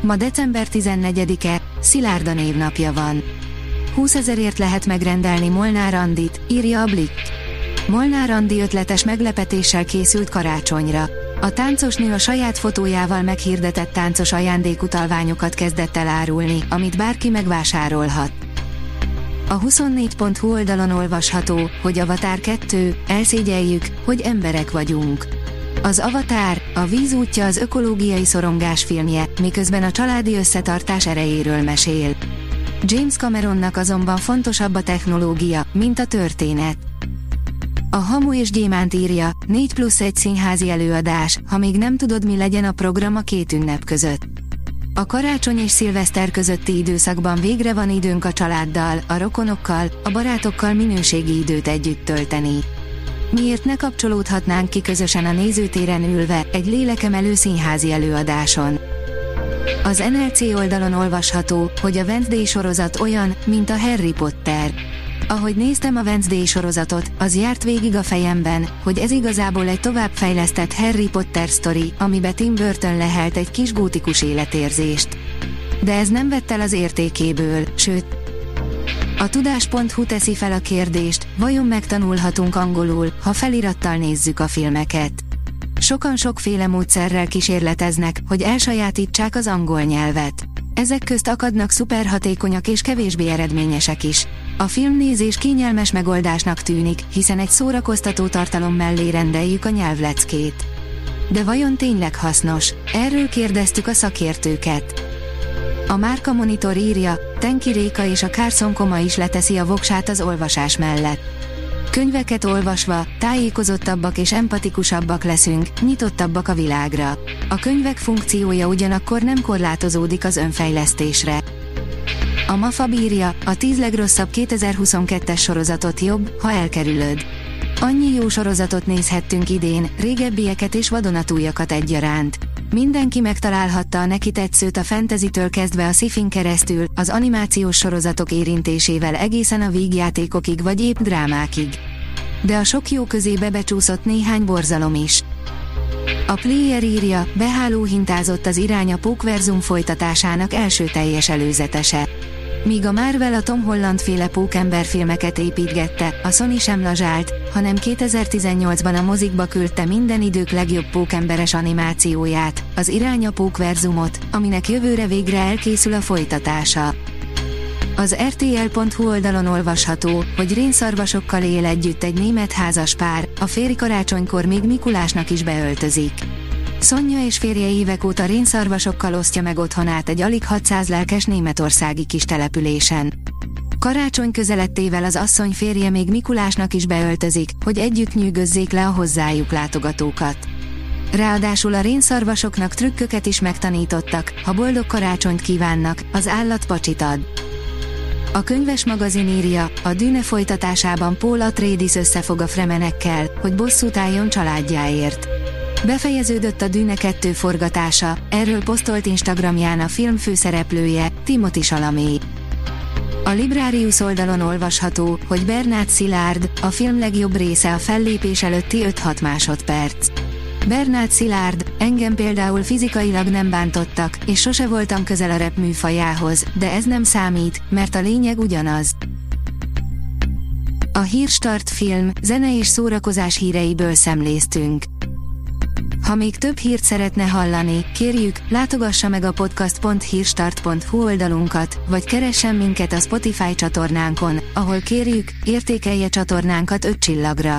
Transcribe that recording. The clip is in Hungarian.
Ma december 14-e, Szilárda névnapja van. 20 ezerért lehet megrendelni Molnár Andit, írja a Blick. Molnár Andi ötletes meglepetéssel készült karácsonyra. A táncos nő a saját fotójával meghirdetett táncos ajándékutalványokat kezdett el árulni, amit bárki megvásárolhat. A 24.hu oldalon olvasható, hogy Avatar 2, elszégyeljük, hogy emberek vagyunk. Az Avatar, a víz útja az ökológiai szorongás filmje, miközben a családi összetartás erejéről mesél. James Cameronnak azonban fontosabb a technológia, mint a történet. A Hamu és Gyémánt írja, 4 plusz 1 színházi előadás, ha még nem tudod mi legyen a program a két ünnep között. A karácsony és szilveszter közötti időszakban végre van időnk a családdal, a rokonokkal, a barátokkal minőségi időt együtt tölteni. Miért ne kapcsolódhatnánk ki közösen a nézőtéren ülve, egy lélekemelő színházi előadáson? Az NLC oldalon olvasható, hogy a Wednesday sorozat olyan, mint a Harry Potter. Ahogy néztem a Wednesday sorozatot, az járt végig a fejemben, hogy ez igazából egy továbbfejlesztett Harry Potter sztori, amibe Tim Burton lehelt egy kis gótikus életérzést. De ez nem vett el az értékéből, sőt, a tudás.hu teszi fel a kérdést, vajon megtanulhatunk angolul, ha felirattal nézzük a filmeket. Sokan sokféle módszerrel kísérleteznek, hogy elsajátítsák az angol nyelvet. Ezek közt akadnak szuperhatékonyak és kevésbé eredményesek is. A filmnézés kényelmes megoldásnak tűnik, hiszen egy szórakoztató tartalom mellé rendeljük a nyelvleckét. De vajon tényleg hasznos? Erről kérdeztük a szakértőket. A Márka Monitor írja, Tenki Réka és a Carson Koma is leteszi a voksát az olvasás mellett. Könyveket olvasva, tájékozottabbak és empatikusabbak leszünk, nyitottabbak a világra. A könyvek funkciója ugyanakkor nem korlátozódik az önfejlesztésre. A MAFA bírja, a 10 legrosszabb 2022-es sorozatot jobb, ha elkerülöd. Annyi jó sorozatot nézhettünk idén, régebbieket és vadonatújakat egyaránt. Mindenki megtalálhatta a neki tetszőt a fantasy-től kezdve a szifin keresztül, az animációs sorozatok érintésével egészen a vígjátékokig vagy épp drámákig. De a sok jó közébe becsúszott néhány borzalom is. A player írja, beháló hintázott az irány a Pókverzum folytatásának első teljes előzetese. Míg a Marvel a Tom Holland féle pókember filmeket építgette, a Sony sem lazsált, hanem 2018-ban a mozikba küldte minden idők legjobb pókemberes animációját, az Irány a Pókverzumot, aminek jövőre végre elkészül a folytatása. Az RTL.hu oldalon olvasható, hogy rénszarvasokkal él együtt egy német házas pár, a férj karácsonykor még Mikulásnak is beöltözik. Szonya és férje évek óta rénszarvasokkal osztja meg otthonát egy alig 600 lelkes németországi kis településen. Karácsony közelettével az asszony férje még Mikulásnak is beöltözik, hogy együtt nyűgözzék le a hozzájuk látogatókat. Ráadásul a rénszarvasoknak trükköket is megtanítottak, ha boldog karácsonyt kívánnak, az állat pacsit ad. A könyves magazin írja, a dűne folytatásában Paul Atreides összefog a fremenekkel, hogy bosszút álljon családjáért. Befejeződött a Dűne 2 forgatása, erről posztolt Instagramján a film főszereplője, Timothy Salamé. A Librarius oldalon olvasható, hogy Bernát Szilárd, a film legjobb része a fellépés előtti 5-6 másodperc. Bernát Szilárd, engem például fizikailag nem bántottak, és sose voltam közel a rep műfajához, de ez nem számít, mert a lényeg ugyanaz. A Hírstart film, zene és szórakozás híreiből szemléztünk. Ha még több hírt szeretne hallani, kérjük, látogassa meg a podcast.hírstart.hu oldalunkat, vagy keressen minket a Spotify csatornánkon, ahol kérjük, értékelje csatornánkat 5 csillagra.